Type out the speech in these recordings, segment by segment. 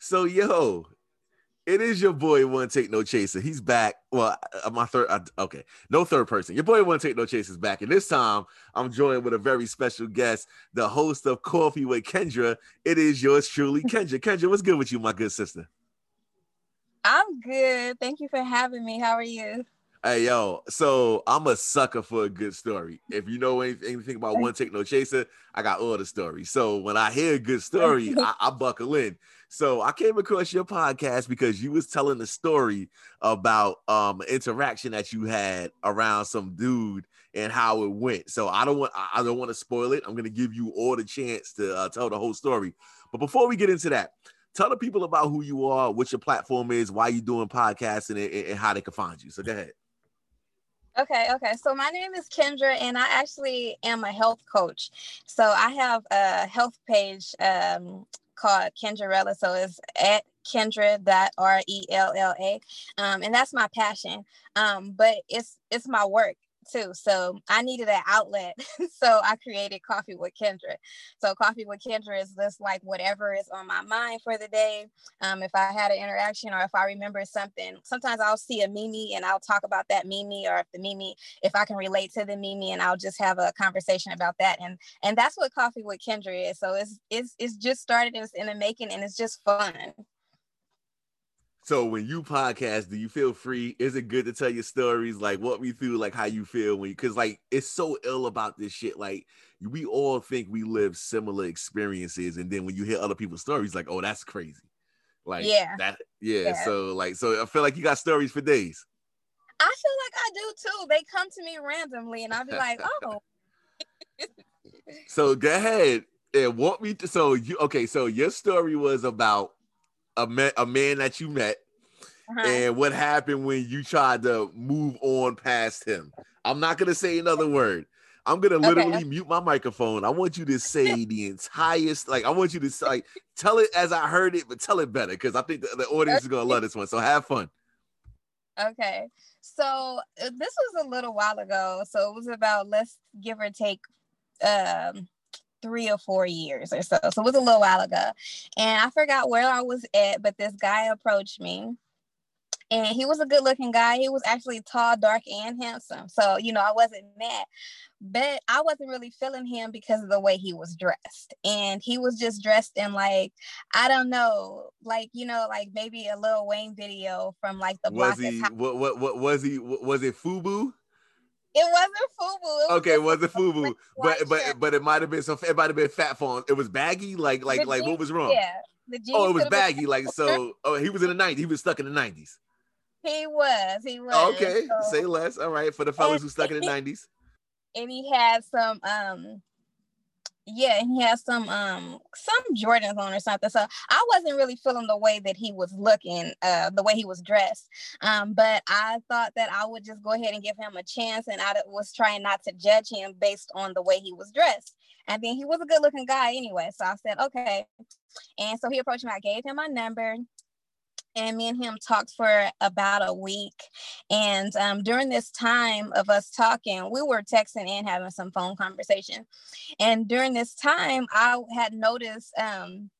So yo, it is your boy one take no chaser. He's back. Well, my third. Uh, okay, no third person. Your boy one take no chaser is back, and this time I'm joined with a very special guest, the host of Coffee with Kendra. It is yours truly, Kendra. Kendra, what's good with you, my good sister? I'm good. Thank you for having me. How are you? Hey yo, so I'm a sucker for a good story. If you know anything, anything about One Take No Chaser, I got all the stories. So when I hear a good story, I, I, buckle in. So I came across your podcast because you was telling a story about um interaction that you had around some dude and how it went. So I don't want I don't want to spoil it. I'm gonna give you all the chance to uh, tell the whole story. But before we get into that, tell the people about who you are, what your platform is, why you doing podcasting, and, and how they can find you. So go ahead. Okay, okay. So my name is Kendra, and I actually am a health coach. So I have a health page um, called Kendrarella. So it's at Kendra.R-E-L-L-A. Um, and that's my passion. Um, but it's it's my work too. So I needed an outlet. so I created Coffee with Kendra. So Coffee with Kendra is just like whatever is on my mind for the day. Um, if I had an interaction or if I remember something, sometimes I'll see a Mimi and I'll talk about that Mimi or if the Mimi, if I can relate to the Mimi and I'll just have a conversation about that. And and that's what Coffee with Kendra is. So it's it's it's just started, it's in the making and it's just fun. So when you podcast, do you feel free? Is it good to tell your stories? Like walk me through like how you feel when you cause like it's so ill about this shit. Like we all think we live similar experiences, and then when you hear other people's stories, like, oh, that's crazy. Like yeah, that yeah, yeah. So like so I feel like you got stories for days. I feel like I do too. They come to me randomly and I'll be like, oh. so go ahead and walk me to so you okay, so your story was about a, me- a man that you met uh-huh. and what happened when you tried to move on past him. I'm not gonna say another word. I'm gonna literally okay. mute my microphone. I want you to say the entire like I want you to like tell it as I heard it, but tell it better because I think the, the audience is gonna love this one. So have fun. Okay, so uh, this was a little while ago. So it was about let's give or take um three or four years or so. So it was a little while ago. And I forgot where I was at, but this guy approached me. And he was a good looking guy. He was actually tall, dark, and handsome. So, you know, I wasn't mad. But I wasn't really feeling him because of the way he was dressed. And he was just dressed in like, I don't know, like, you know, like maybe a Lil Wayne video from like the was block. He, what, what, what was he? Was it Fubu? It wasn't FUBU. It okay, it wasn't FUBU, but but but it might have been so. It might have been Phat Farm. It was baggy. Like like the like jeans, what was wrong? Yeah, the jeans. Oh, it was baggy. Like so. Oh, he was in the nineties. He was stuck in the nineties. He was. He was. Okay, so. say less. All right, for the fellas who stuck in the nineties. And he had some um yeah, and he has some um some Jordans on or something. So I wasn't really feeling the way that he was looking, uh, the way he was dressed. Um, but I thought that I would just go ahead and give him a chance, and I was trying not to judge him based on the way he was dressed. And then he was a good looking guy anyway. So I said, okay. And so he approached me. I gave him my number and me and him talked for about a week. And um, during this time of us talking, we were texting and having some phone conversation. And during this time, I had noticed um,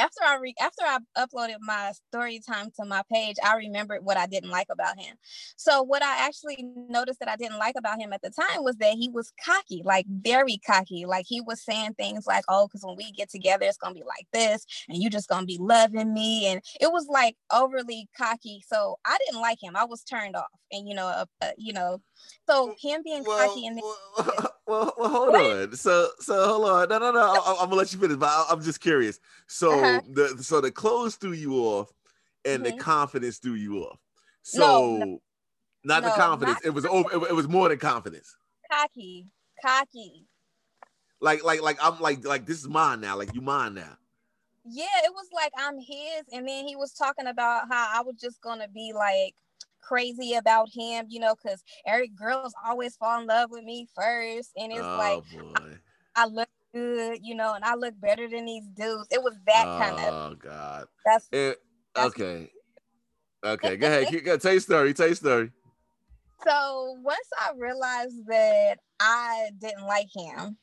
after I re- after I uploaded my story time to my page, I remembered what I didn't like about him. So what I actually noticed that I didn't like about him at the time was that he was cocky, like very cocky. Like he was saying things like, "Oh, because when we get together, it's gonna be like this, and you're just gonna be loving me," and it was like overly cocky. So I didn't like him. I was turned off, and you know, uh, uh, you know, so him being well, cocky and well, well, well, hold on. So, so hold on. No, no, no. I, am gonna let you finish, but I, am just curious. So uh-huh. the so the clothes threw you off, and mm-hmm. the confidence threw you off. So, no, no. not no, the confidence. Not it was over. It, it was more than confidence. Cocky, cocky. Like, like, like I'm like, like this is mine now. Like you mine now. Yeah, it was like I'm his, and then he was talking about how I was just gonna be like crazy about him, you know, because every girls always fall in love with me first. And it's oh, like I, I, look good, you know, and I look better than these dudes. It was that oh, kind of oh god. That's, it, that's okay. Okay, go ahead. go, tell your story. Tell your story. So once I realized that I didn't like him,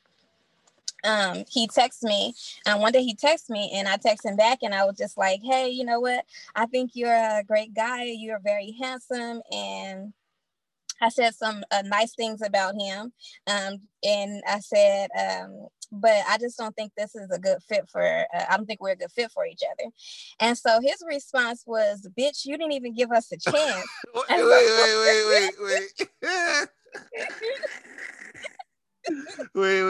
um he texted me and one day he texted me and i texted him back and i was just like hey you know what i think you're a great guy you're very handsome and i said some uh, nice things about him um and i said um but I just don't think this is a good fit for. Uh, I don't think we're a good fit for each other. And so his response was, "Bitch, you didn't even give us a chance." wait, wait, wait, wait, wait, wait. wait, wait.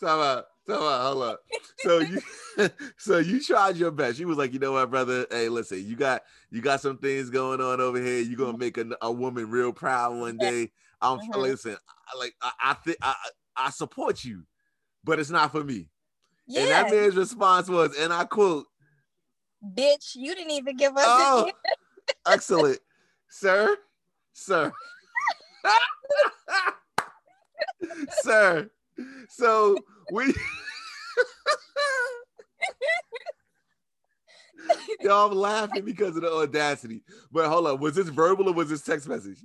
Talk about, talk about, hold up. So you, so you tried your best. You was like, you know what, brother? Hey, listen, you got, you got some things going on over here. You're gonna make a, a woman real proud one day. I'm mm-hmm. listen. I, like, I, I think I, I support you, but it's not for me. Yeah. And that man's response was, and I quote, "Bitch, you didn't even give us." Oh, excellent, sir, sir, sir so we y'all laughing because of the audacity. But hold on, was this verbal or was this text message?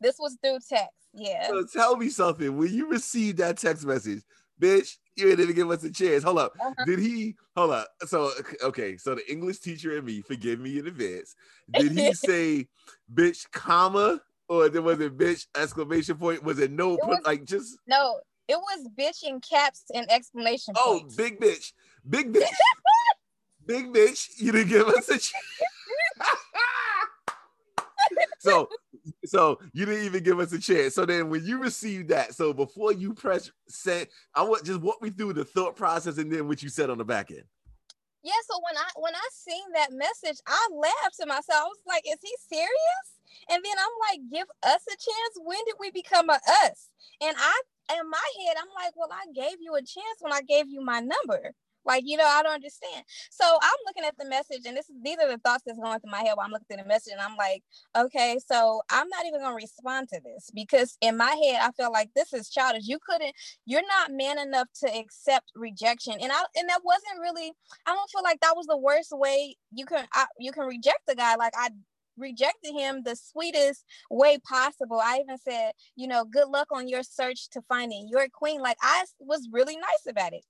This was through text. Yeah. So tell me something. When you received that text message, bitch, you didn't even give us a chance. Hold up. Uh-huh. Did he hold up? So okay, so the English teacher and me, forgive me in advance. Did he say bitch, comma, or there was it bitch exclamation point? Was it no it was, like just no, it was bitch in caps and exclamation Oh, points. big bitch. Big bitch. big bitch. You didn't give us a chance. so so you didn't even give us a chance. So then when you received that, so before you press send, I want just walk me through the thought process and then what you said on the back end. Yeah, so when I when I seen that message, I laughed to myself. I was like, is he serious? And then I'm like, give us a chance. When did we become a us? And I in my head, I'm like, well, I gave you a chance when I gave you my number. Like, you know, I don't understand. So I'm looking at the message, and this is these are the thoughts that's going through my head while I'm looking through the message, and I'm like, okay, so I'm not even gonna respond to this because in my head, I feel like this is childish. You couldn't, you're not man enough to accept rejection. And I and that wasn't really, I don't feel like that was the worst way you can I, you can reject a guy. Like I rejected him the sweetest way possible. I even said, you know, good luck on your search to finding your queen. Like I was really nice about it.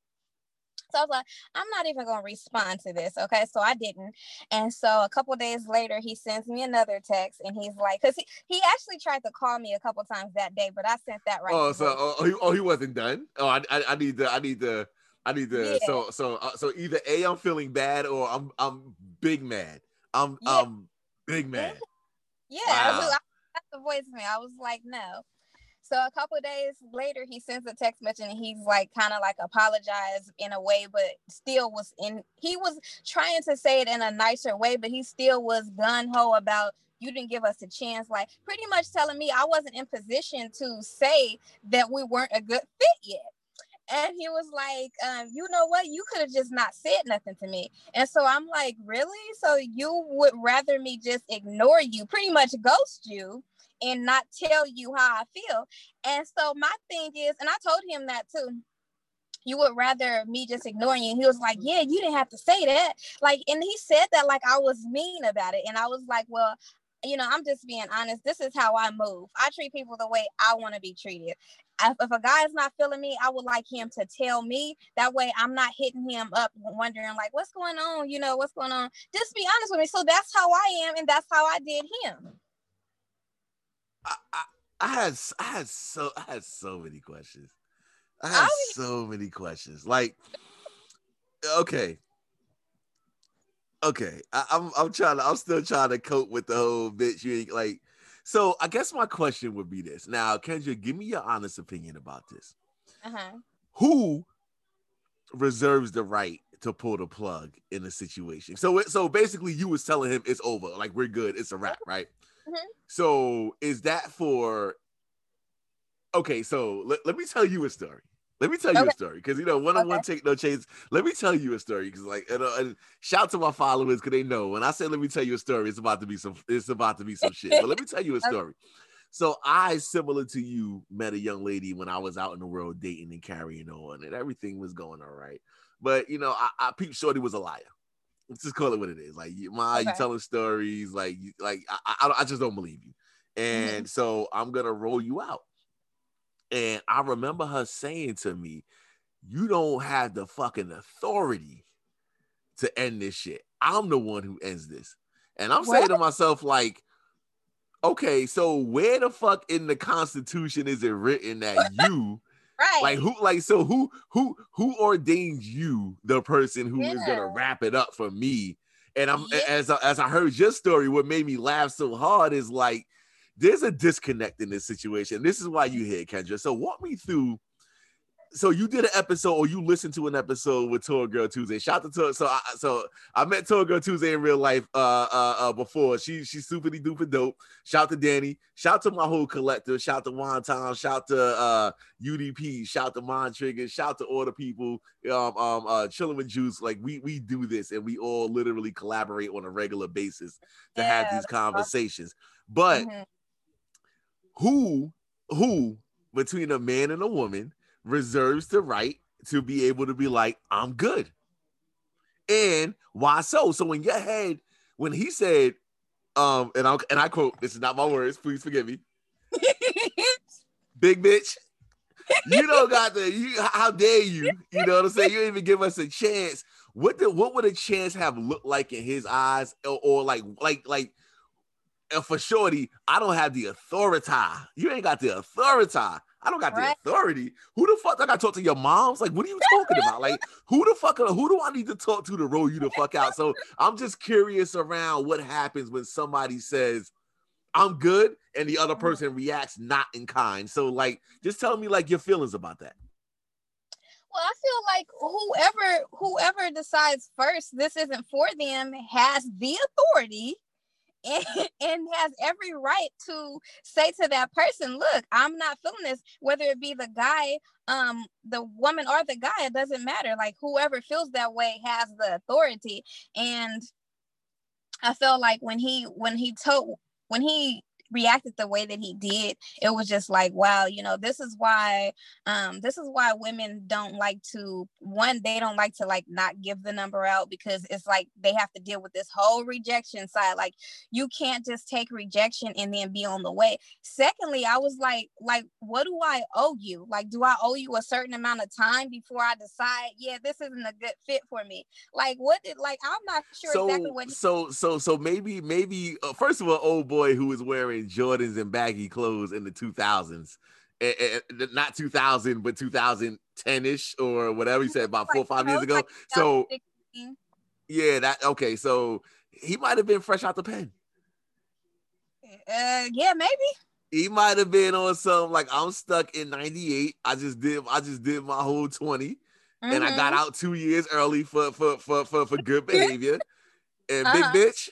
So I was like, I'm not even gonna respond to this. Okay. So I didn't. And so a couple days later, he sends me another text and he's like, because he, he actually tried to call me a couple times that day, but I sent that right. Oh, so oh, he, oh, he wasn't done. Oh, I, I, I need to, I need to, I need to. Yeah. So so uh, so either a I'm feeling bad or I'm I'm big mad. I'm yeah. I'm Big man. Yeah, wow. I, I the voicemail. I was like, no. So a couple days later, he sends a text message and he's like, kind of like apologize in a way, but still was in. He was trying to say it in a nicer way, but he still was gun ho about you didn't give us a chance. Like pretty much telling me I wasn't in position to say that we weren't a good fit yet and he was like, um, you know what? You could have just not said nothing to me. And so I'm like, really? So you would rather me just ignore you, pretty much ghost you, and not tell you how I feel. And so my thing is, and I told him that too. You would rather me just ignoring you. he was like, Yeah, you didn't have to say that. Like, and he said that like I was mean about it. And I was like, Well, you know, I'm just being honest. This is how I move. I treat people the way I want to be treated. If, if a guy is not feeling me, I would like him to tell me. That way, I'm not hitting him up, wondering like, "What's going on?" You know, what's going on. Just be honest with me. So that's how I am, and that's how I did him. I, I, I had I had so I had so many questions. I had oh, I so many questions. Like, okay, okay, I, am I'm, I'm trying to I'm still trying to cope with the whole bitch. You like, so I guess my question would be this. Now, Kendra, give me your honest opinion about this. Uh-huh. Who reserves the right to pull the plug in a situation? So, so basically, you was telling him it's over, like we're good, it's a wrap, right? Mm-hmm. So, is that for? Okay, so let, let me tell you a story. Let me tell you okay. a story because you know one on one take no chance. Let me tell you a story because like and, uh, and shout to my followers because they know when I say let me tell you a story, it's about to be some it's about to be some shit. But let me tell you a story. Okay. So I, similar to you, met a young lady when I was out in the world dating and carrying on, and everything was going all right. But you know, I, I peeped shorty was a liar. Let's just call it what it is. Like, my, okay. you telling stories, like, like I, I, I just don't believe you, mm-hmm. and mm-hmm. so I'm gonna roll you out. And I remember her saying to me, you don't have the fucking authority to end this shit. I'm the one who ends this. And I'm what? saying to myself, like, okay, so where the fuck in the Constitution is it written that you right like who like so who who who ordains you the person who yeah. is gonna wrap it up for me? And I'm yeah. as as I heard your story, what made me laugh so hard is like there's a disconnect in this situation. This is why you here, Kendra. So walk me through so you did an episode or you listened to an episode with Tour Girl Tuesday. Shout out to Tour. So I so I met Tour Girl Tuesday in real life uh, uh, uh before. She she's super duper dope. Shout to Danny. Shout to my whole collective. Shout to Wonton. Shout to uh UDP. Shout to Mind Trigger. Shout to all the people um um uh chilling with juice. Like we we do this and we all literally collaborate on a regular basis to yeah, have these conversations. Awesome. But mm-hmm. Who who between a man and a woman reserves the right to be able to be like, I'm good. And why so? So in your head, when he said, um, and I and I quote, this is not my words, please forgive me. Big bitch, you don't got the you how dare you? You know what I'm saying? You even give us a chance. What did what would a chance have looked like in his eyes? Or, or like like like and for shorty, I don't have the authority. You ain't got the authority I don't got right. the authority. Who the fuck I got to talk to your moms? Like, what are you talking about? Like, who the fuck? Who do I need to talk to to roll you the fuck out? So I'm just curious around what happens when somebody says, "I'm good," and the other person reacts not in kind. So, like, just tell me like your feelings about that. Well, I feel like whoever whoever decides first this isn't for them has the authority and, and has every right to say to that person, look, I'm not feeling this, whether it be the guy, um, the woman or the guy, it doesn't matter. Like whoever feels that way has the authority. And I felt like when he when he told when he reacted the way that he did it was just like wow you know this is why um this is why women don't like to one they don't like to like not give the number out because it's like they have to deal with this whole rejection side. Like you can't just take rejection and then be on the way. Secondly i was like like what do i owe you? Like do i owe you a certain amount of time before i decide yeah this isn't a good fit for me? Like what did like i'm not sure so, exactly what so so so maybe maybe uh, first of all old boy who was wearing wearing Jordans and baggy clothes in the 2000s. not 2000, but 2010 ish or whatever he said about four or five years ago. So, yeah, that okay. So he might have been fresh out the pen. Uh, yeah, maybe he might have been on some like I'm stuck in 98. I just did I just did my whole 20 mm-hmm. and I got mm-hmm. out two years early for for for for, for good behavior. and uh-huh. big bitch,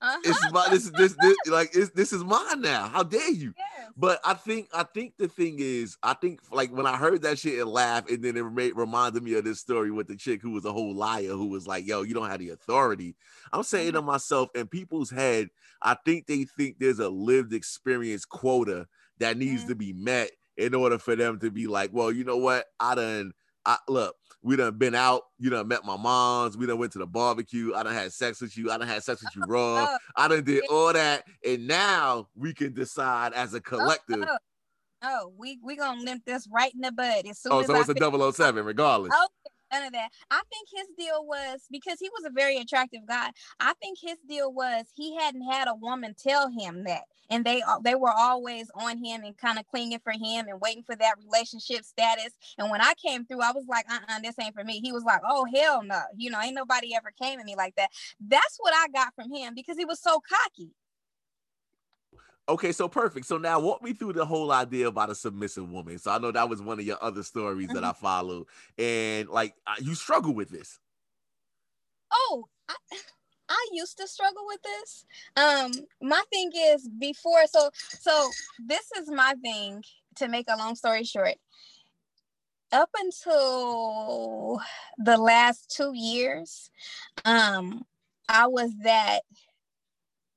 uh-huh. It's my this is this, this like it's, this is mine now. How dare you? Yes. But I think I think the thing is I think like when I heard that shit and laughed and then it made, reminded me of this story with the chick who was a whole liar who was like, "Yo, you don't have the authority." I'm saying mm-hmm. to myself in people's head, I think they think there's a lived experience quota that needs mm-hmm. to be met in order for them to be like, "Well, you know what? I done I look." We done been out. You done met my moms. We done went to the barbecue. I done had sex with you. I done had sex with you raw. I done did all that. And now we can decide as a oh, collective. Oh, oh. oh we we gonna limp this right in the bud as soon oh, as so I it's a 007 regardless. Oh, none of that. I think his deal was because he was a very attractive guy. I think his deal was he hadn't had a woman tell him that, and they they were always on him and kind of clinging for him and waiting for that relationship status. And when I came through, I was like, uh, uh-uh, this ain't for me. He was like, oh hell no, you know, ain't nobody ever came at me like that. That's what I got from him because he was so cocky. Okay, so perfect. So now walk me through the whole idea about a submissive woman. So I know that was one of your other stories that I mm-hmm. follow, and like you struggle with this. Oh, I, I used to struggle with this. Um, my thing is before, so so this is my thing. To make a long story short, up until the last two years, um, I was that.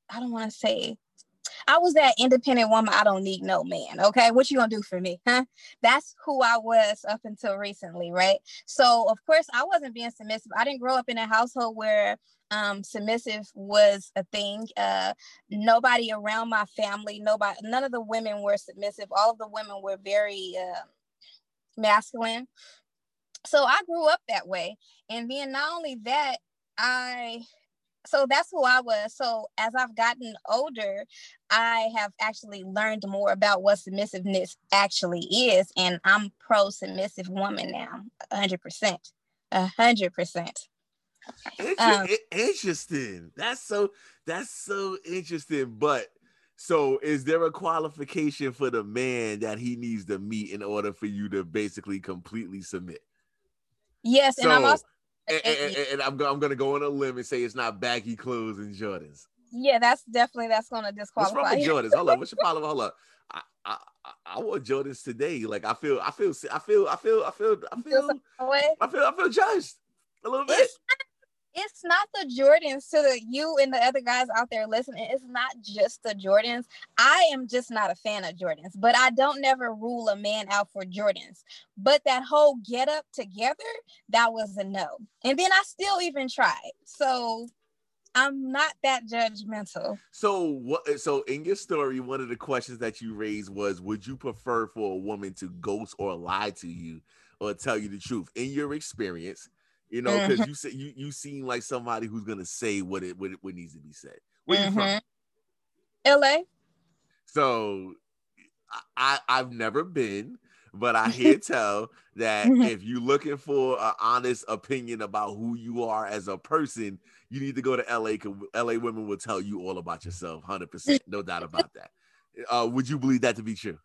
I don't want to say I was that independent woman. I don't need no man. Okay. What you gonna do for me? Huh? That's who I was up until recently, right? So of course I wasn't being submissive. I didn't grow up in a household where um, submissive was a thing. Uh, nobody around my family, nobody, none of the women were submissive. All of the women were very uh, masculine. so I grew up that way. And then not only that, I so that's who I was. So as I've gotten older, I have actually learned more about what submissiveness actually is. And I'm pro submissive woman now, hundred percent. A hundred percent. Um, interesting. That's so that's so interesting. But so is there a qualification for the man that he needs to meet in order for you to basically completely submit? Yes, so, and I'm also and, and, and, I'm, I'm gonna go on a limb and say it's not baggy clothes and Jordans. Yeah, that's definitely that's gonna disqualify. What's wrong with Jordans? Hold up, what's your problem? Hold up. I, I, I wore Jordans today. Like I feel, I feel, I feel, I feel, I feel, I feel, I feel, I feel judged a little bit. It's it's not the Jordans to the you and the other guys out there listening. It's not just the Jordans. I am just not a fan of Jordans, but I don't never rule a man out for Jordans. But that whole get up together, that was a no. And then I still even tried. So I'm not that judgmental. So what so in your story, one of the questions that you raised was would you prefer for a woman to ghost or lie to you or tell you the truth? In your experience, you know, because mm-hmm. you say you you seem like somebody who's gonna say what it what, it, what needs to be said. Where mm-hmm. you from? Mm-hmm. LA. So I I've never been, but I hear tell that mm-hmm. if you're looking for an honest opinion about who you are as a person, you need to go to LA. Cause LA women will tell you all about yourself, hundred percent, no doubt about that. Uh, would you believe that to be true?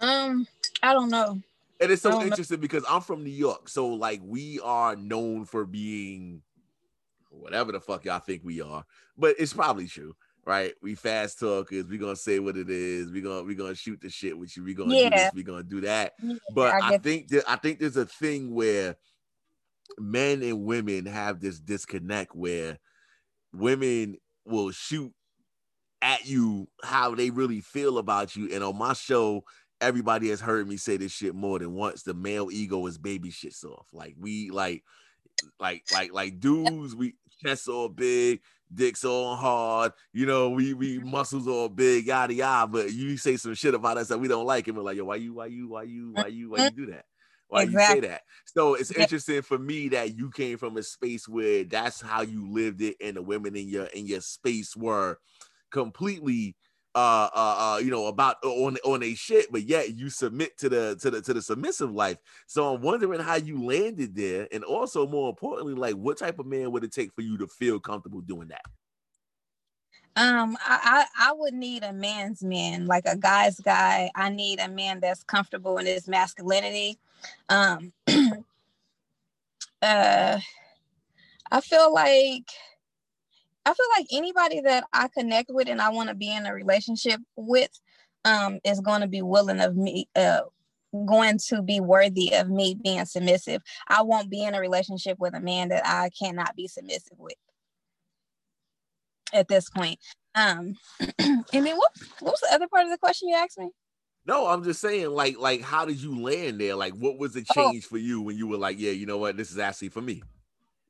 Um, I don't know. And it's so interesting know. because I'm from New York. So like we are known for being whatever the fuck y'all think we are. But it's probably true. Right, we fast talkers. We gonna say what it is. We gonna we gonna shoot the shit with you. We gonna yeah. do this. We gonna do that. Yeah, but I, I think that I think there's a thing where men and women have this disconnect where women will shoot at you how they really feel about you. And on my show, everybody has heard me say this shit more than once. The male ego is baby shit soft. Like we like like like like dudes, we chests all big, dicks all hard, you know, we we mm-hmm. muscles all big, yada yada. But you say some shit about us that we don't like, and we're like, yo, why you, why you, why you, why you, why you do that? Why exactly. you say that? So it's interesting for me that you came from a space where that's how you lived it, and the women in your in your space were completely uh, uh, uh, you know, about uh, on on a shit, but yet you submit to the to the to the submissive life. So I'm wondering how you landed there, and also more importantly, like what type of man would it take for you to feel comfortable doing that? Um, I, I, I would need a man's man, like a guy's guy. I need a man that's comfortable in his masculinity. Um, uh, I feel like I feel like anybody that I connect with and I want to be in a relationship with um, is going to be willing of me, uh, going to be worthy of me being submissive. I won't be in a relationship with a man that I cannot be submissive with at this point. Um, and then what, what was the other part of the question you asked me? No, I'm just saying, like, like, how did you land there? Like, what was the oh. change oh. for you when you were like, yeah, you know what, this is actually for me?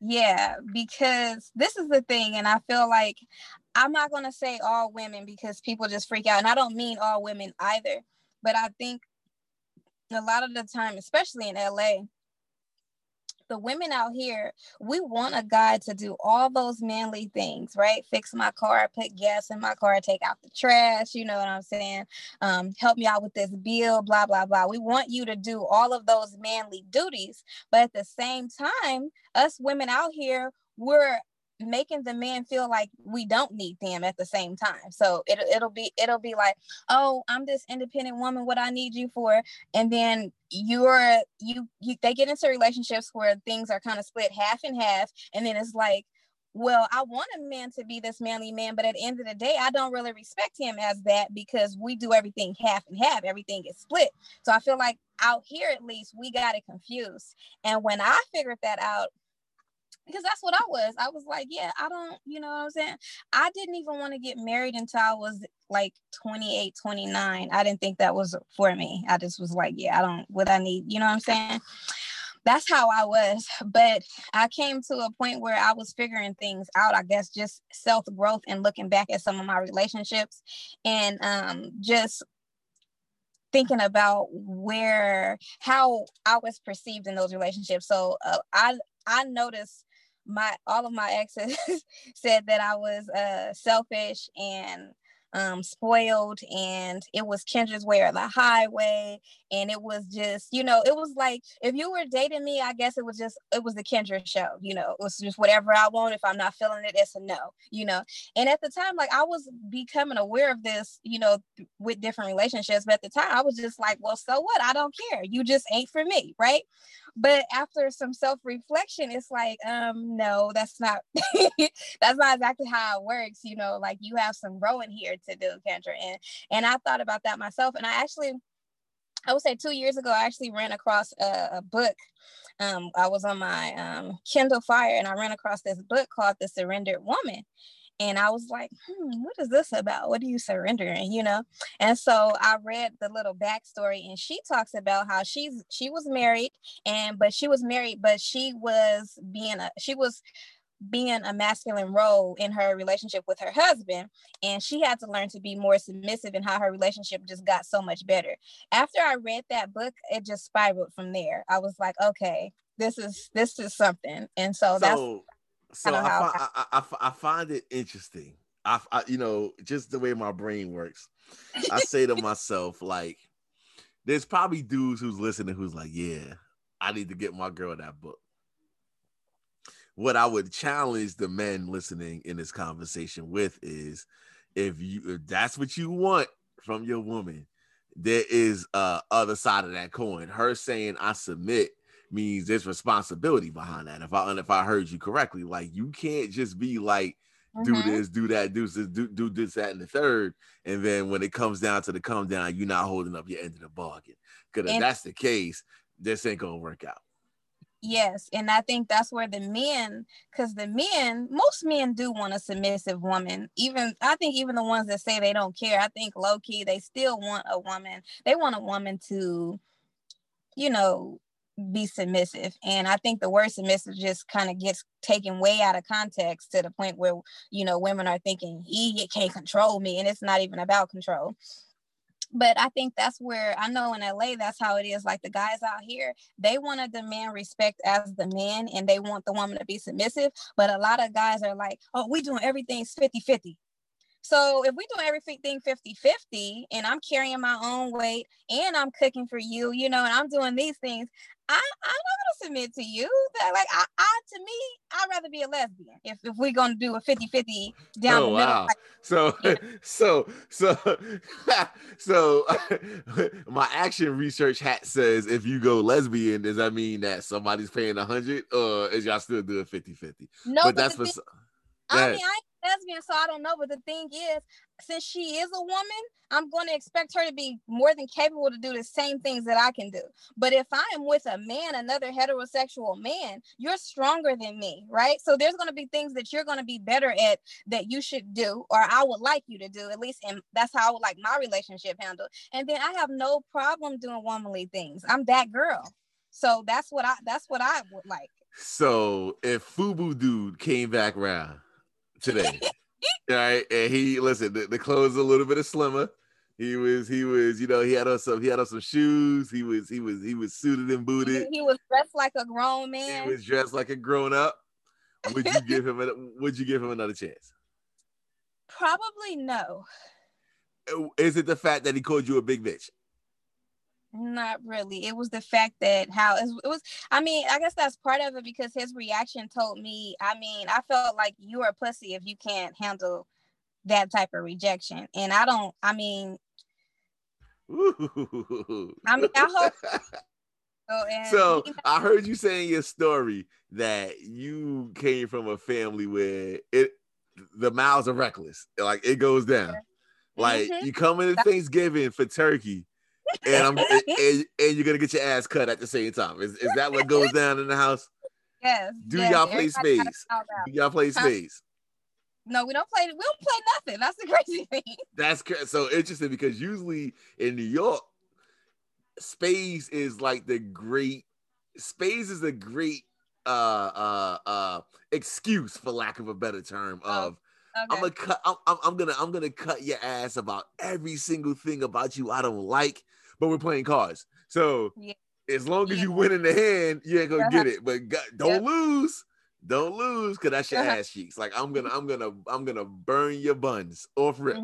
Yeah, because this is the thing, and I feel like I'm not going to say all women because people just freak out, and I don't mean all women either, but I think a lot of the time, especially in LA, the women out here, we want a guy to do all those manly things, right? Fix my car, put gas in my car, take out the trash, you know what I'm saying? Um, help me out with this bill, blah, blah, blah. We want you to do all of those manly duties. But at the same time, us women out here, we're making the man feel like we don't need them at the same time. So it, it'll be it'll be like, oh, I'm this independent woman. What I need you for, and then you're you you they get into relationships where things are kind of split half and half, and then it's like. Well, I want a man to be this manly man, but at the end of the day, I don't really respect him as that because we do everything half and half. Everything is split. So I feel like out here, at least, we got it confused. And when I figured that out, because that's what I was. I was like, yeah, I don't, you know what I'm saying? I didn't even want to get married until I was like 28, 29. I didn't think that was for me. I just was like, yeah, I don't, what I need, you know what I'm saying? That's how I was. But I came to a point where I was figuring things out, I guess, just self growth and looking back at some of my relationships and um, just thinking about where how I was perceived in those relationships. So uh, I I noticed my all of my exes said that I was uh, selfish and um, spoiled and it was Kendra's way or the highway. And it was just, you know, it was like if you were dating me, I guess it was just, it was the Kendra show, you know, it was just whatever I want. If I'm not feeling it, it's a no, you know. And at the time, like I was becoming aware of this, you know, with different relationships. But at the time, I was just like, well, so what? I don't care. You just ain't for me, right? But after some self-reflection it's like um no that's not that's not exactly how it works you know like you have some growing here to do kendra and and i thought about that myself and i actually i would say two years ago i actually ran across a, a book um, I was on my um, Kindle Fire and I ran across this book called The Surrendered Woman and I was like, hmm, what is this about? What are you surrendering? You know? And so I read the little backstory and she talks about how she's she was married and but she was married, but she was being a she was being a masculine role in her relationship with her husband and she had to learn to be more submissive and how her relationship just got so much better after i read that book it just spiraled from there i was like okay this is this is something and so, so that's so I, I, I, I, find it interesting. I, I, you know, just the way my brain works. I say to myself, like, there's probably dudes who's listening who's like, yeah, I need to get my girl that book. What I would challenge the men listening in this conversation with is if you if that's what you want from your woman, there is uh other side of that coin. Her saying I submit means there's responsibility behind that. If I if I heard you correctly, like you can't just be like do mm-hmm. this, do that, do this, do, do this, that, and the third. And then when it comes down to the come down, you're not holding up your end of the bargain. Because if that's the case, this ain't gonna work out. Yes, and I think that's where the men, because the men, most men do want a submissive woman. Even I think even the ones that say they don't care, I think low key they still want a woman. They want a woman to, you know, be submissive. And I think the word submissive just kind of gets taken way out of context to the point where, you know, women are thinking, he can't control me. And it's not even about control. But I think that's where I know in LA, that's how it is. Like the guys out here, they want to demand respect as the man and they want the woman to be submissive. But a lot of guys are like, oh, we doing everything's 50 50. So if we do everything 50 50 and I'm carrying my own weight and I'm cooking for you, you know, and I'm doing these things, I, I'm not gonna submit to you. That like I, I to me, I'd rather be a lesbian if, if we're gonna do a 50-50 down oh, the middle. Wow. Like, so, so so so my action research hat says if you go lesbian, does that mean that somebody's paying a hundred or is y'all still doing 50-50? No, but, but that's for I mean I lesbian, so I don't know. But the thing is, since she is a woman, I'm going to expect her to be more than capable to do the same things that I can do. But if I am with a man, another heterosexual man, you're stronger than me, right? So there's going to be things that you're going to be better at that you should do, or I would like you to do, at least. And that's how I would like my relationship handled. And then I have no problem doing womanly things. I'm that girl. So that's what I that's what I would like. So if Fubu dude came back around today. right? and he listen. The, the clothes a little bit of slimmer. He was, he was, you know, he had on some, he had on some shoes. He was, he was, he was suited and booted. He was dressed like a grown man. He was dressed like a grown up. Would you give him? A, would you give him another chance? Probably no. Uh, is it the fact that he called you a big bitch? Not really. It was the fact that how it was. I mean, I guess that's part of it because his reaction told me. I mean, I felt like you are a pussy if you can't handle that type of rejection, and I don't. I mean, Ooh. I mean, I hope. Oh, so I heard you saying your story that you came from a family where it the mouths are reckless. Like it goes down. Like mm-hmm. you come into Thanksgiving for turkey and I'm and, and, you're gonna get your ass cut at the same time. Is, is that what goes down in the house? Yes. Do yes, y'all play spades? Do y'all play spades? No, we don't play. We don't play nothing. That's the crazy thing. That's so interesting because usually in New York, spades is like the great. Spades is a great uh uh uh excuse, for lack of a better term, oh, of Okay. I'm gonna cut. I'm, I'm, gonna. I'm gonna cut your ass about every single thing about you I don't like, but we're playing cards. So Yeah. as long as Yeah. you win in the hand, you ain't gonna Uh-huh. get it. But God, don't Yep. lose. Don't lose, cause that's your Uh-huh. ass cheeks. Like I'm gonna, I'm gonna, I'm gonna burn your buns off rip.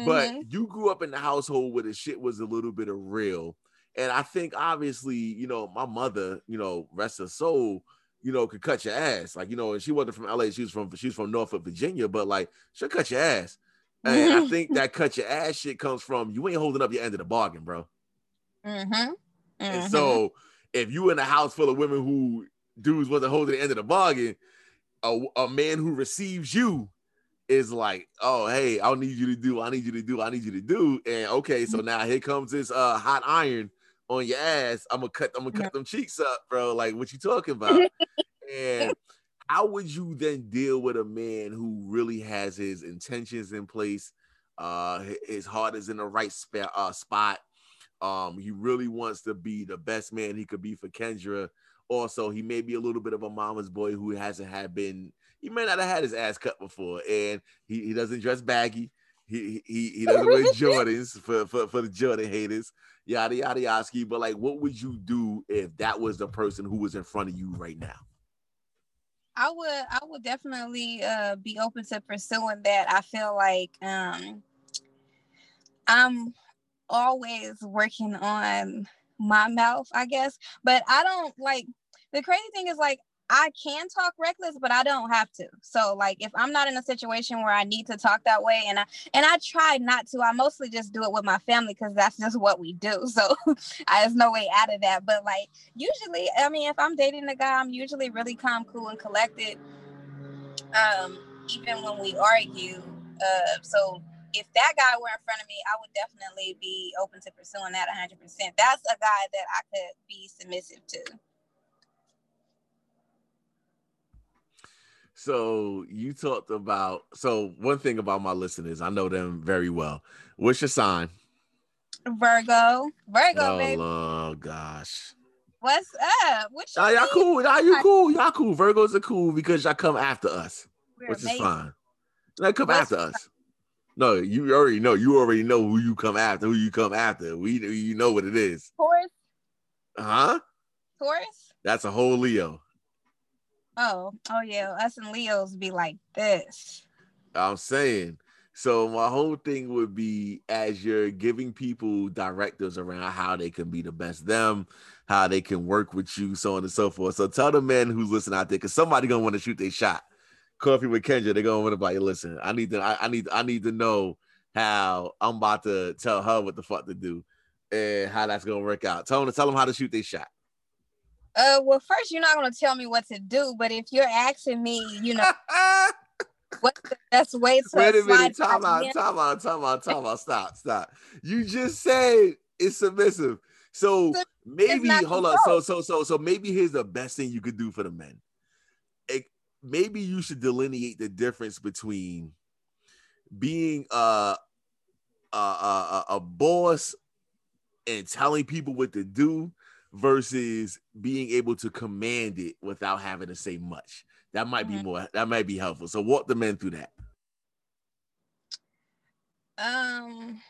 But Mhm. you grew up in the household where the shit was a little bit of real. And I think obviously, you know, my mother, you know, rest her soul, you know, could cut your ass. Like, you know, and she wasn't from LA, she was from she was from Norfolk, Virginia, but like she'll cut your ass. And I think that cut your ass shit comes from you ain't holding up your end of the bargain, bro. Mhm. And Mhm. so if you in a house full of women who dudes wasn't holding the end of the bargain, a, a man who receives you is like, oh hey, I need you to do, I need you to do, I need you to do. And okay, so now here comes this uh hot iron on your ass. I'm gonna cut, I'm gonna cut them cheeks up, bro. Like what you talking about? and how would you then deal with a man who really has his intentions in place? Uh his heart is in the right spa- uh, spot. Um, he really wants to be the best man he could be for Kendra. Also, he may be a little bit of a mama's boy who hasn't had been, he may not have had his ass cut before, and he, he doesn't dress baggy. He he he doesn't wear Jordans for, for, for the Jordan haters, yada yada yada. But like, what would you do if that was the person who was in front of you right now? I would I would definitely uh be open to pursuing that. I feel like um I'm always working on my mouth, I guess. But I don't like the crazy thing is like I can talk reckless, but I don't have to. So like if I'm not in a situation where I need to talk that way and I and I try not to, I mostly just do it with my family because that's just what we do. So I, there's no way out of that. But like usually, I mean, if I'm dating a guy, I'm usually really calm, cool, and collected. Um, even when we argue. Uh, so if that guy were in front of me, I would definitely be open to pursuing that 100%. That's a guy that I could be submissive to. So you talked about so one thing about my listeners, I know them very well. What's your sign? Virgo, Virgo, oh, baby. Lord, gosh. What's up? What you Ah, y'all cool. Y'all, you cool. Y'all cool. Virgos are cool because y'all come after us, We're which is fine. They come What's- after us. No, you already know. You already know who you come after. Who you come after. We, you know what it is, Taurus, huh? Taurus. That's a whole Leo. Oh, oh yeah. Us and Leos be like this. I'm saying. So my whole thing would be as you're giving people directives around how they can be the best them, how they can work with you, so on and so forth. So tell the men who's listening out there, because somebody gonna want to shoot their shot. Coffee with Kendra, they're gonna want to like, listen, I need to, I, I need, I need to know how I'm about to tell her what the fuck to do and how that's gonna work out. Tell them, tell them how to shoot their shot. Uh, well, first you're not gonna tell me what to do, but if you're asking me, you know, what's the best way to Wait a minute, time out, time out, time out, time out. Stop, stop. You just said it's submissive. So Sub- maybe hold on. So so so so maybe here's the best thing you could do for the men. It- maybe you should delineate the difference between being a a, a, a boss and telling people what to do versus being able to command it without having to say much. That might be Mhm. more. That might be helpful. So walk the men through that. Um,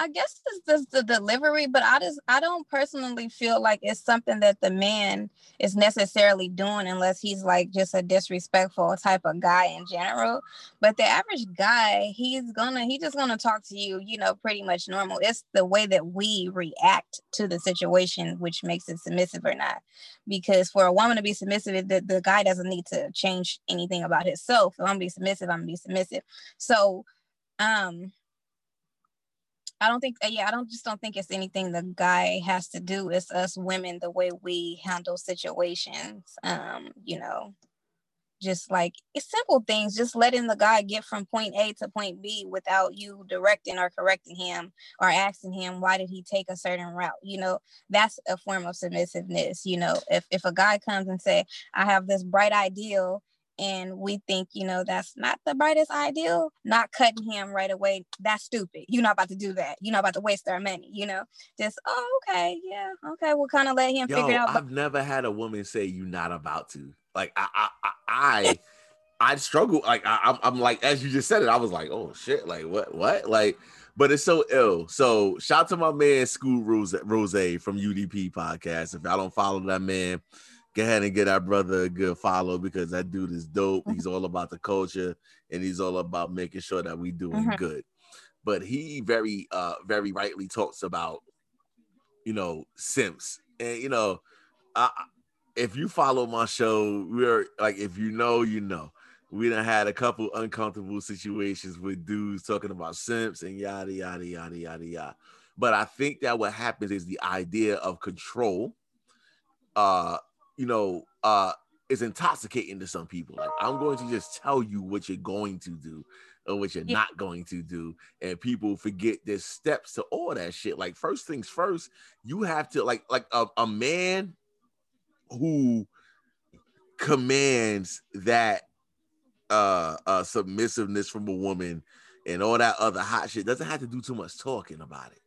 I guess it's just the delivery, but I just I don't personally feel like it's something that the man is necessarily doing unless he's like just a disrespectful type of guy in general. But the average guy, he's gonna he just gonna talk to you, you know, pretty much normal. It's the way that we react to the situation which makes it submissive or not. Because for a woman to be submissive, the, the guy doesn't need to change anything about himself. If I'm gonna be submissive, I'm gonna be submissive. So um I don't think, uh, yeah, I don't just don't think it's anything the guy has to do. It's us women, the way we handle situations. Um, you know, just like it's simple things, just letting the guy get from point A to point B without you directing or correcting him or asking him why did he take a certain route. You know, that's a form of submissiveness. You know, if if a guy comes and say, I have this bright ideal and we think, you know, that's not the brightest ideal, not cutting him right away, that's stupid. You're not about to do that. You're not about to waste our money, you know. Just, oh, okay, yeah, okay, we'll kind of let him Yo, figure it out. I've never had a woman say you're not about to. Like I I I I, I struggle. Like I, I'm I'm like as you just said it, I was like, oh shit, like what what like. but it's so ill. So shout out to my man School Rose Rose from UDP podcast. If y'all don't follow that man, go ahead and get our brother a good follow because that dude is dope. He's all about the culture and he's all about making sure that we doing mm-hmm. good. But he very uh very rightly talks about you know simps and you know I, if you follow my show, we're like if you know, you know. We done had a couple uncomfortable situations with dudes talking about simps and yada yada yada yada yada. But I think that what happens is the idea of control uh you know, uh, is intoxicating to some people. Like, I'm going to just tell you what you're going to do or what you're yeah. not going to do. And people forget there's steps to all that shit. Like, first things first, you have to, like, like a, a man who commands that uh, uh submissiveness from a woman and all that other hot shit doesn't have to do too much talking about it.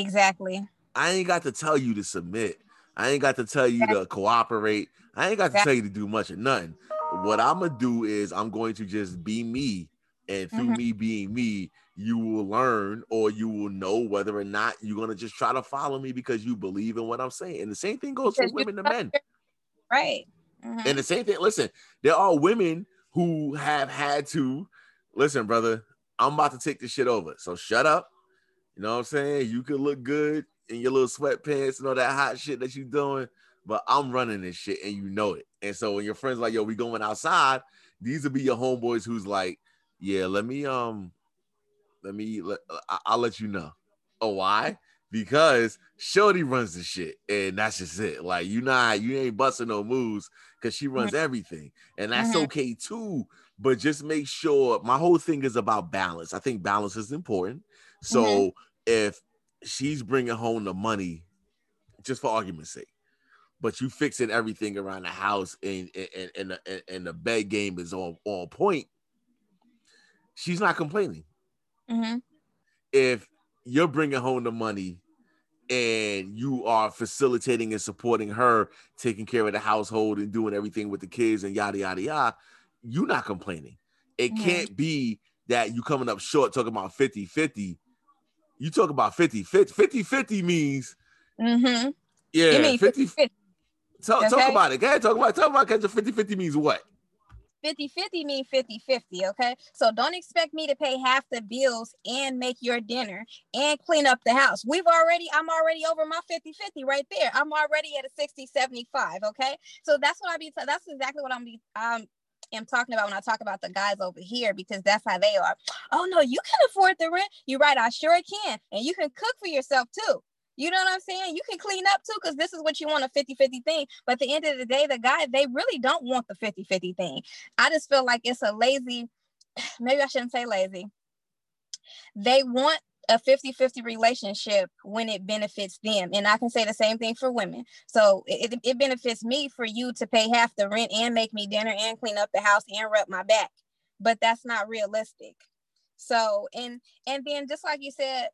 Exactly. I ain't got to tell you to submit. I ain't got to tell you to cooperate. I ain't got to tell you to do much of nothing. What I'm gonna do is I'm going to just be me, and through mm-hmm. me being me, you will learn or you will know whether or not you're gonna just try to follow me because you believe in what I'm saying. And the same thing goes for women to men. Right. Mm-hmm. And the same thing, listen, there are women who have had to listen, brother. I'm about to take this shit over. So shut up. You know what I'm saying? You could look good in your little sweatpants and all that hot shit that you doing, but I'm running this shit and you know it. And so when your friends like, yo, we going outside, these will be your homeboys who's like, yeah, let me um, let me let I- will let you know. Oh, why? Because Shorty runs the shit, and that's just it. Like you not, you ain't busting no moves because she runs mm-hmm. everything, and that's mm-hmm. okay too. But just make sure. My whole thing is about balance. I think balance is important. So mm-hmm. if she's bringing home the money just for argument's sake but you fixing everything around the house and and and the, and the bed game is on on point she's not complaining mm-hmm. if you're bringing home the money and you are facilitating and supporting her taking care of the household and doing everything with the kids and yada yada yada you're not complaining it mm-hmm. can't be that you coming up short talking about 50 50 you talk about 50 50 50, 50 means mm-hmm. yeah 50, 50, 50. Talk, okay. talk about it go ahead talk about talk about because 50 50 means what 50 50 mean 50 50 okay so don't expect me to pay half the bills and make your dinner and clean up the house we've already i'm already over my 50 50 right there i'm already at a 60 75 okay so that's what i be that's exactly what i'm be um am talking about when I talk about the guys over here because that's how they are. Oh no, you can afford the rent. You're right, I sure can. And you can cook for yourself too. You know what I'm saying? You can clean up too because this is what you want a 50 50 thing. But at the end of the day, the guy, they really don't want the 50 50 thing. I just feel like it's a lazy, maybe I shouldn't say lazy. They want a 50-50 relationship when it benefits them. And i can say the same thing for women. So it, it benefits me for you to pay half the rent and make me dinner and clean up the house and rub my back. But that's not realistic. So and and then just like you said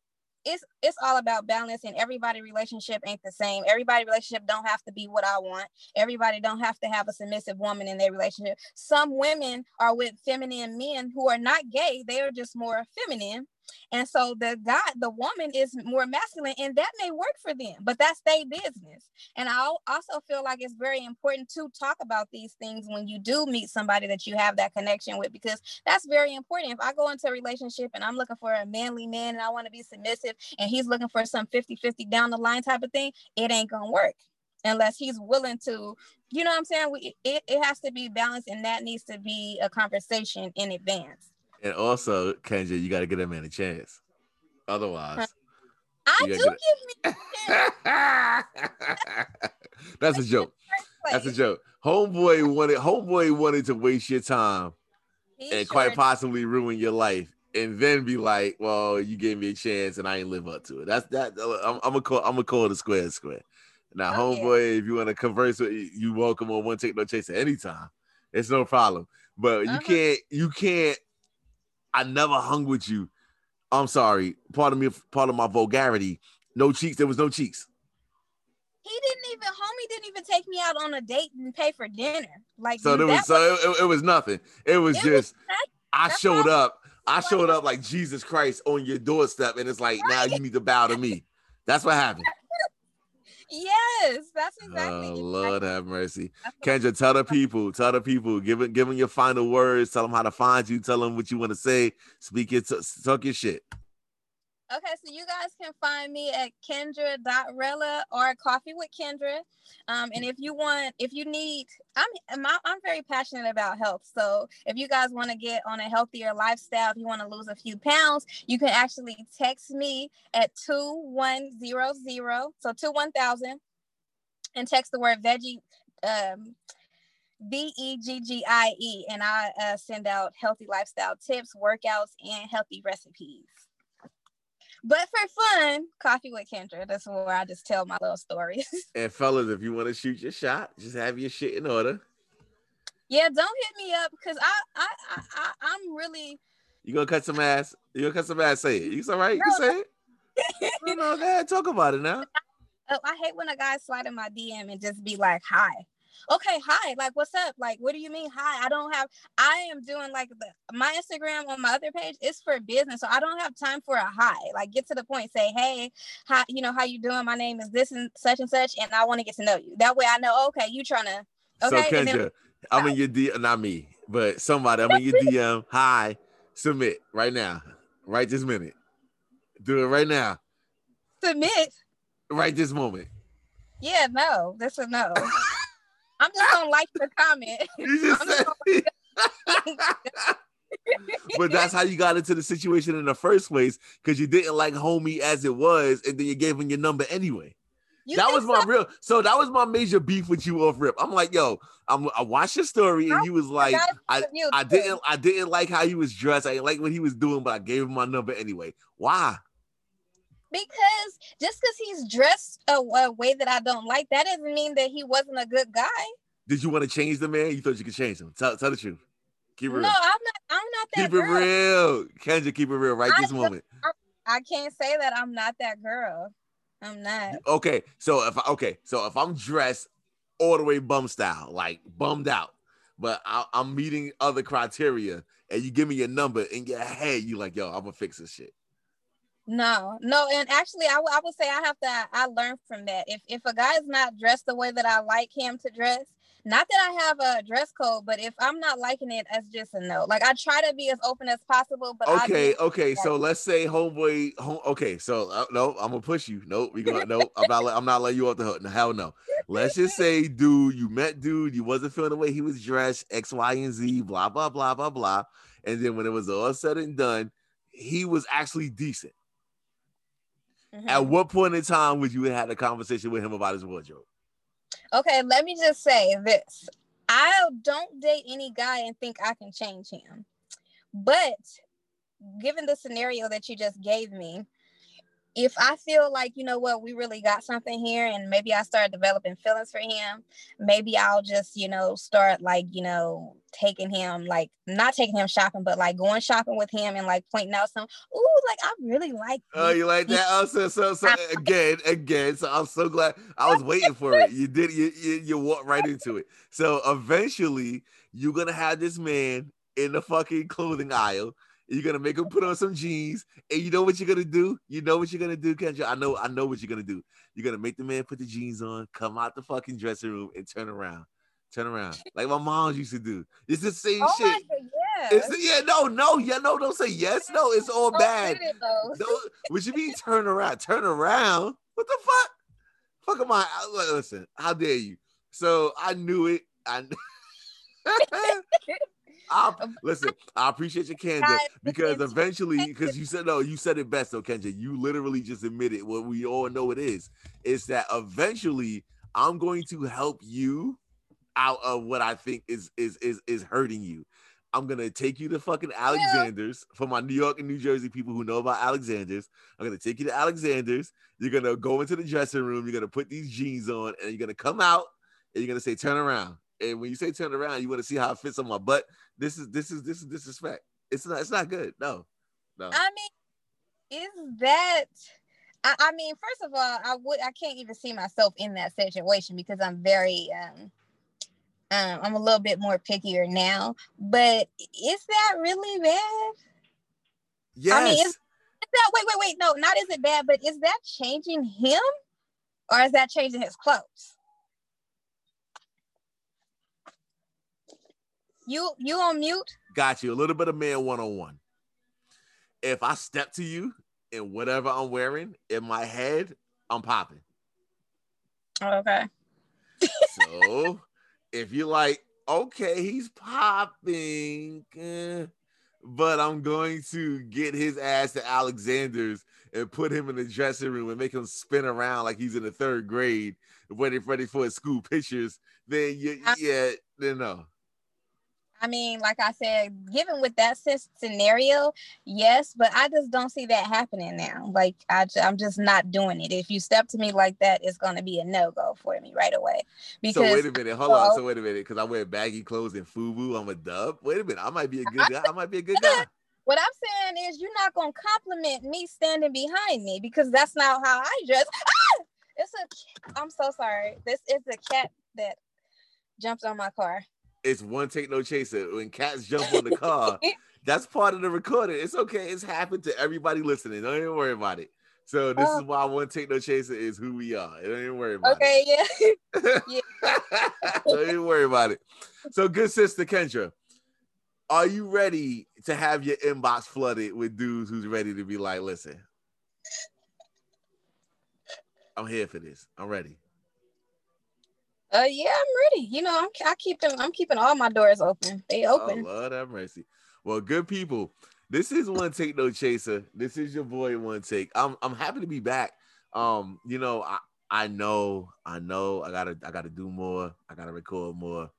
it's it's all about balance and everybody relationship ain't the same. Everybody relationship don't have to be what i want. Everybody don't have to have a submissive woman in their relationship. Some women are with feminine men who are not gay. They are just more feminine and so the guy, the woman is more masculine, and that may work for them, but that's their business. And I also feel like it's very important to talk about these things when you do meet somebody that you have that connection with, because that's very important. If I go into a relationship and I'm looking for a manly man and I want to be submissive, and he's looking for some 50 50 down the line type of thing, it ain't gonna work unless he's willing to you know what i'm saying we, it, it has to be balanced and that needs to be a conversation in advance and also, Kendra, you got to give that man a chance. Otherwise, I do give me. That's a joke. That's a joke. Homeboy wanted homeboy wanted to waste your time he and sure quite possibly ruin your life, and then be like, "Well, you gave me a chance, and I ain't live up to it." That's that. I'm, I'm gonna call. I'm gonna call it a square square. Now, oh, homeboy, if you want to converse with you, welcome on one take no chase at any time. It's no problem. But uh-huh. you can't. You can't I never hung with you. I'm sorry. Part of me, part of my vulgarity. No cheeks. There was no cheeks. He didn't even, homie didn't even take me out on a date and pay for dinner. Like so, there was, so it, it, was nothing. It was it just was I showed up. I showed up like Jesus Christ on your doorstep, and it's like right. now you need to bow to me. That's what happened. Yes, that's exactly. Oh, Lord have mercy. Kendra, tell the people, tell the people, give it, give them your final words, tell them how to find you, tell them what you want to say, speak it, talk your shit. Okay, so you guys can find me at Kendra.rella or Coffee with Kendra. Um, and if you want, if you need, I'm I'm very passionate about health. So if you guys want to get on a healthier lifestyle, if you want to lose a few pounds, you can actually text me at 2100, so 21000, and text the word veggie. Um, B E G G I E, and I uh, send out healthy lifestyle tips, workouts, and healthy recipes. But for fun, coffee with Kendra. That's where I just tell my little stories. And fellas, if you want to shoot your shot, just have your shit in order. Yeah, don't hit me up because I, I, I, I, am really. You gonna cut some ass? You gonna cut some ass? Say it. You all right? You no, can say it. no, no, ahead. Talk about it now. I, I hate when a guy slide in my DM and just be like, "Hi." okay, hi, like what's up? Like, what do you mean hi? I don't have I am doing like the my Instagram on my other page is for business. So I don't have time for a hi. Like get to the point, say, hey, hi, you know, how you doing? My name is this and such and such, and I want to get to know you. That way I know, okay, you trying to okay. So Kendra, then, I'm in your DM, not me, but somebody, I'm in your DM. Hi, submit right now, right this minute. Do it right now. Submit. Right this moment. Yeah, no, that's a no. I'm just gonna like the comment. Just but that's how you got into the situation in the first place because you didn't like homie as it was, and then you gave him your number anyway. You that was my so? real. So that was my major beef with you off rip. I'm like, yo, I'm, I watched your story, and you was like, I, I didn't, I didn't like how he was dressed. I didn't like what he was doing, but I gave him my number anyway. Why? Because just because he's dressed a, a, way that I don't like, that doesn't mean that he wasn't a good guy. Did you want to change the man? You thought you could change him? Tell, tell the truth. Keep it real. No, I'm not. I'm not that. Keep girl. it real, Kendra. Keep it real right I, this moment. I, I can't say that I'm not that girl. I'm not. Okay, so if I, okay, so if I'm dressed all the way bum style, like bummed out, but I, am meeting other criteria, and you give me your number in your head, you like, yo, I'm gonna fix this shit. No, no, and actually, I, w- I would say I have to. I learned from that. If if a guy's not dressed the way that I like him to dress, not that I have a dress code, but if I'm not liking it, that's just a no. Like I try to be as open as possible, but okay, okay. So let's say homeboy. Home, okay, so uh, no, I'm gonna push you. Nope, we gonna nope. I'm not. I'm not letting you off the hook. No, hell no. Let's just say, dude, you met dude, you wasn't feeling the way he was dressed, X, Y, and Z, blah blah blah blah blah, and then when it was all said and done, he was actually decent Mm-hmm. At what point in time would you have had a conversation with him about his wardrobe? Okay, let me just say this. I don't date any guy and think I can change him. But given the scenario that you just gave me, if I feel like, you know what, we really got something here and maybe I start developing feelings for him, maybe I'll just, you know, start like, you know, taking him, like not taking him shopping, but like going shopping with him and like pointing out some, ooh, like I really like Oh, you like that? Oh, so, so, so again, again. So I'm so glad I was waiting for it. You did, you, you, you walked right into it. So eventually you're going to have this man in the fucking clothing aisle you're gonna make him put on some jeans, and you know what you're gonna do. You know what you're gonna do, Kendra. I know. I know what you're gonna do. You're gonna make the man put the jeans on, come out the fucking dressing room, and turn around. Turn around, like my mom used to do. It's the same oh shit. God, yeah. It's, yeah, no, no, yeah, no, don't say yes. No, it's all oh, bad. no, what you mean turn around? Turn around? What the fuck? Fuck am I? Listen, how dare you? So I knew it. I I, listen, I appreciate your candor because eventually, because you said no, you said it best, though, Kendra. You literally just admitted what we all know it is. Is that eventually I'm going to help you out of what I think is is is is hurting you. I'm gonna take you to fucking Alexander's for my New York and New Jersey people who know about Alexander's. I'm gonna take you to Alexander's. You're gonna go into the dressing room. You're gonna put these jeans on, and you're gonna come out, and you're gonna say, "Turn around." And when you say turn around, you want to see how it fits on my butt. This is this is this is disrespect. It's not it's not good. No, no. I mean, is that? I, I mean, first of all, I would I can't even see myself in that situation because I'm very um, um I'm a little bit more pickier now. But is that really bad? Yes. I mean, is, is that wait, wait, wait? No, not is it bad, but is that changing him, or is that changing his clothes? You you on mute? Got you. A little bit of man one on one. If I step to you in whatever I'm wearing in my head, I'm popping. Okay. so if you're like, okay, he's popping, eh, but I'm going to get his ass to Alexander's and put him in the dressing room and make him spin around like he's in the third grade, waiting ready for his school pictures, then you, yeah, then no. I mean, like I said, given with that scenario, yes, but I just don't see that happening now. Like I, I'm just not doing it. If you step to me like that, it's going to be a no go for me right away. Because so wait a minute, hold well, on. So wait a minute, because I wear baggy clothes and FUBU, I'm a dub. Wait a minute, I might be a good guy. I might be a good guy. What I'm saying is, you're not going to compliment me standing behind me because that's not how I dress. Ah! It's a. I'm so sorry. This is a cat that jumped on my car it's one take no chaser. When cats jump on the car, that's part of the recording. It's okay. It's happened to everybody listening. Don't even worry about it. So this oh. is why one take no chaser is who we are. Don't even worry about okay, it. Okay, yeah. yeah. Don't even worry about it. So good sister Kendra, are you ready to have your inbox flooded with dudes who's ready to be like, listen, I'm here for this. I'm ready. Uh, yeah, I'm ready. You know, I'm I keep them. I'm keeping all my doors open. They oh, open. Oh, Lord have mercy. Well, good people. This is one take no chaser. This is your boy one take. I'm I'm happy to be back. Um, you know, I I know, I know, I gotta I gotta do more. I gotta record more.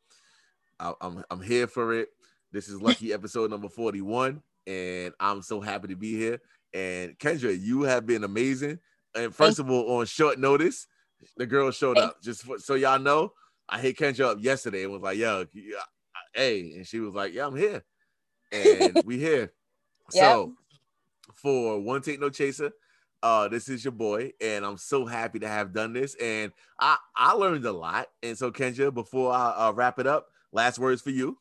I, I'm I'm here for it. This is lucky episode number 41, and I'm so happy to be here. And Kendra, you have been amazing. And first of all, on short notice, the girl showed up. Just for, so y'all know, I hit Kendra up yesterday and was like, "Yo, hey," and she was like, "Yeah, I'm here," and we here. Yep. So for one take no chaser, uh, this is your boy, and I'm so happy to have done this. And I I learned a lot. And so Kendra, before I uh, wrap it up, last words for you.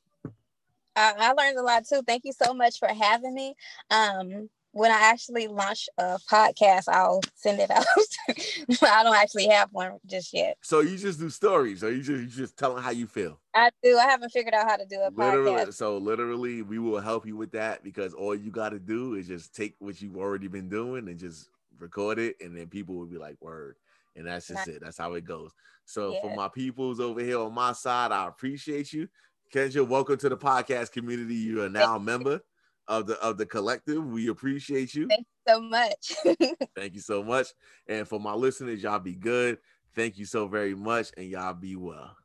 I, I learned a lot too. Thank you so much for having me. Um, when I actually launch a podcast, I'll send it out. I don't actually have one just yet. So you just do stories, or you just you just telling how you feel? I do. I haven't figured out how to do a literally, podcast. So literally, we will help you with that because all you got to do is just take what you've already been doing and just record it, and then people will be like, "Word," and that's just it. That's how it goes. So yeah. for my peoples over here on my side, I appreciate you. Kendra, welcome to the podcast community. You are now a member of the of the collective. We appreciate you. Thank you so much. Thank you so much. And for my listeners, y'all be good. Thank you so very much, and y'all be well.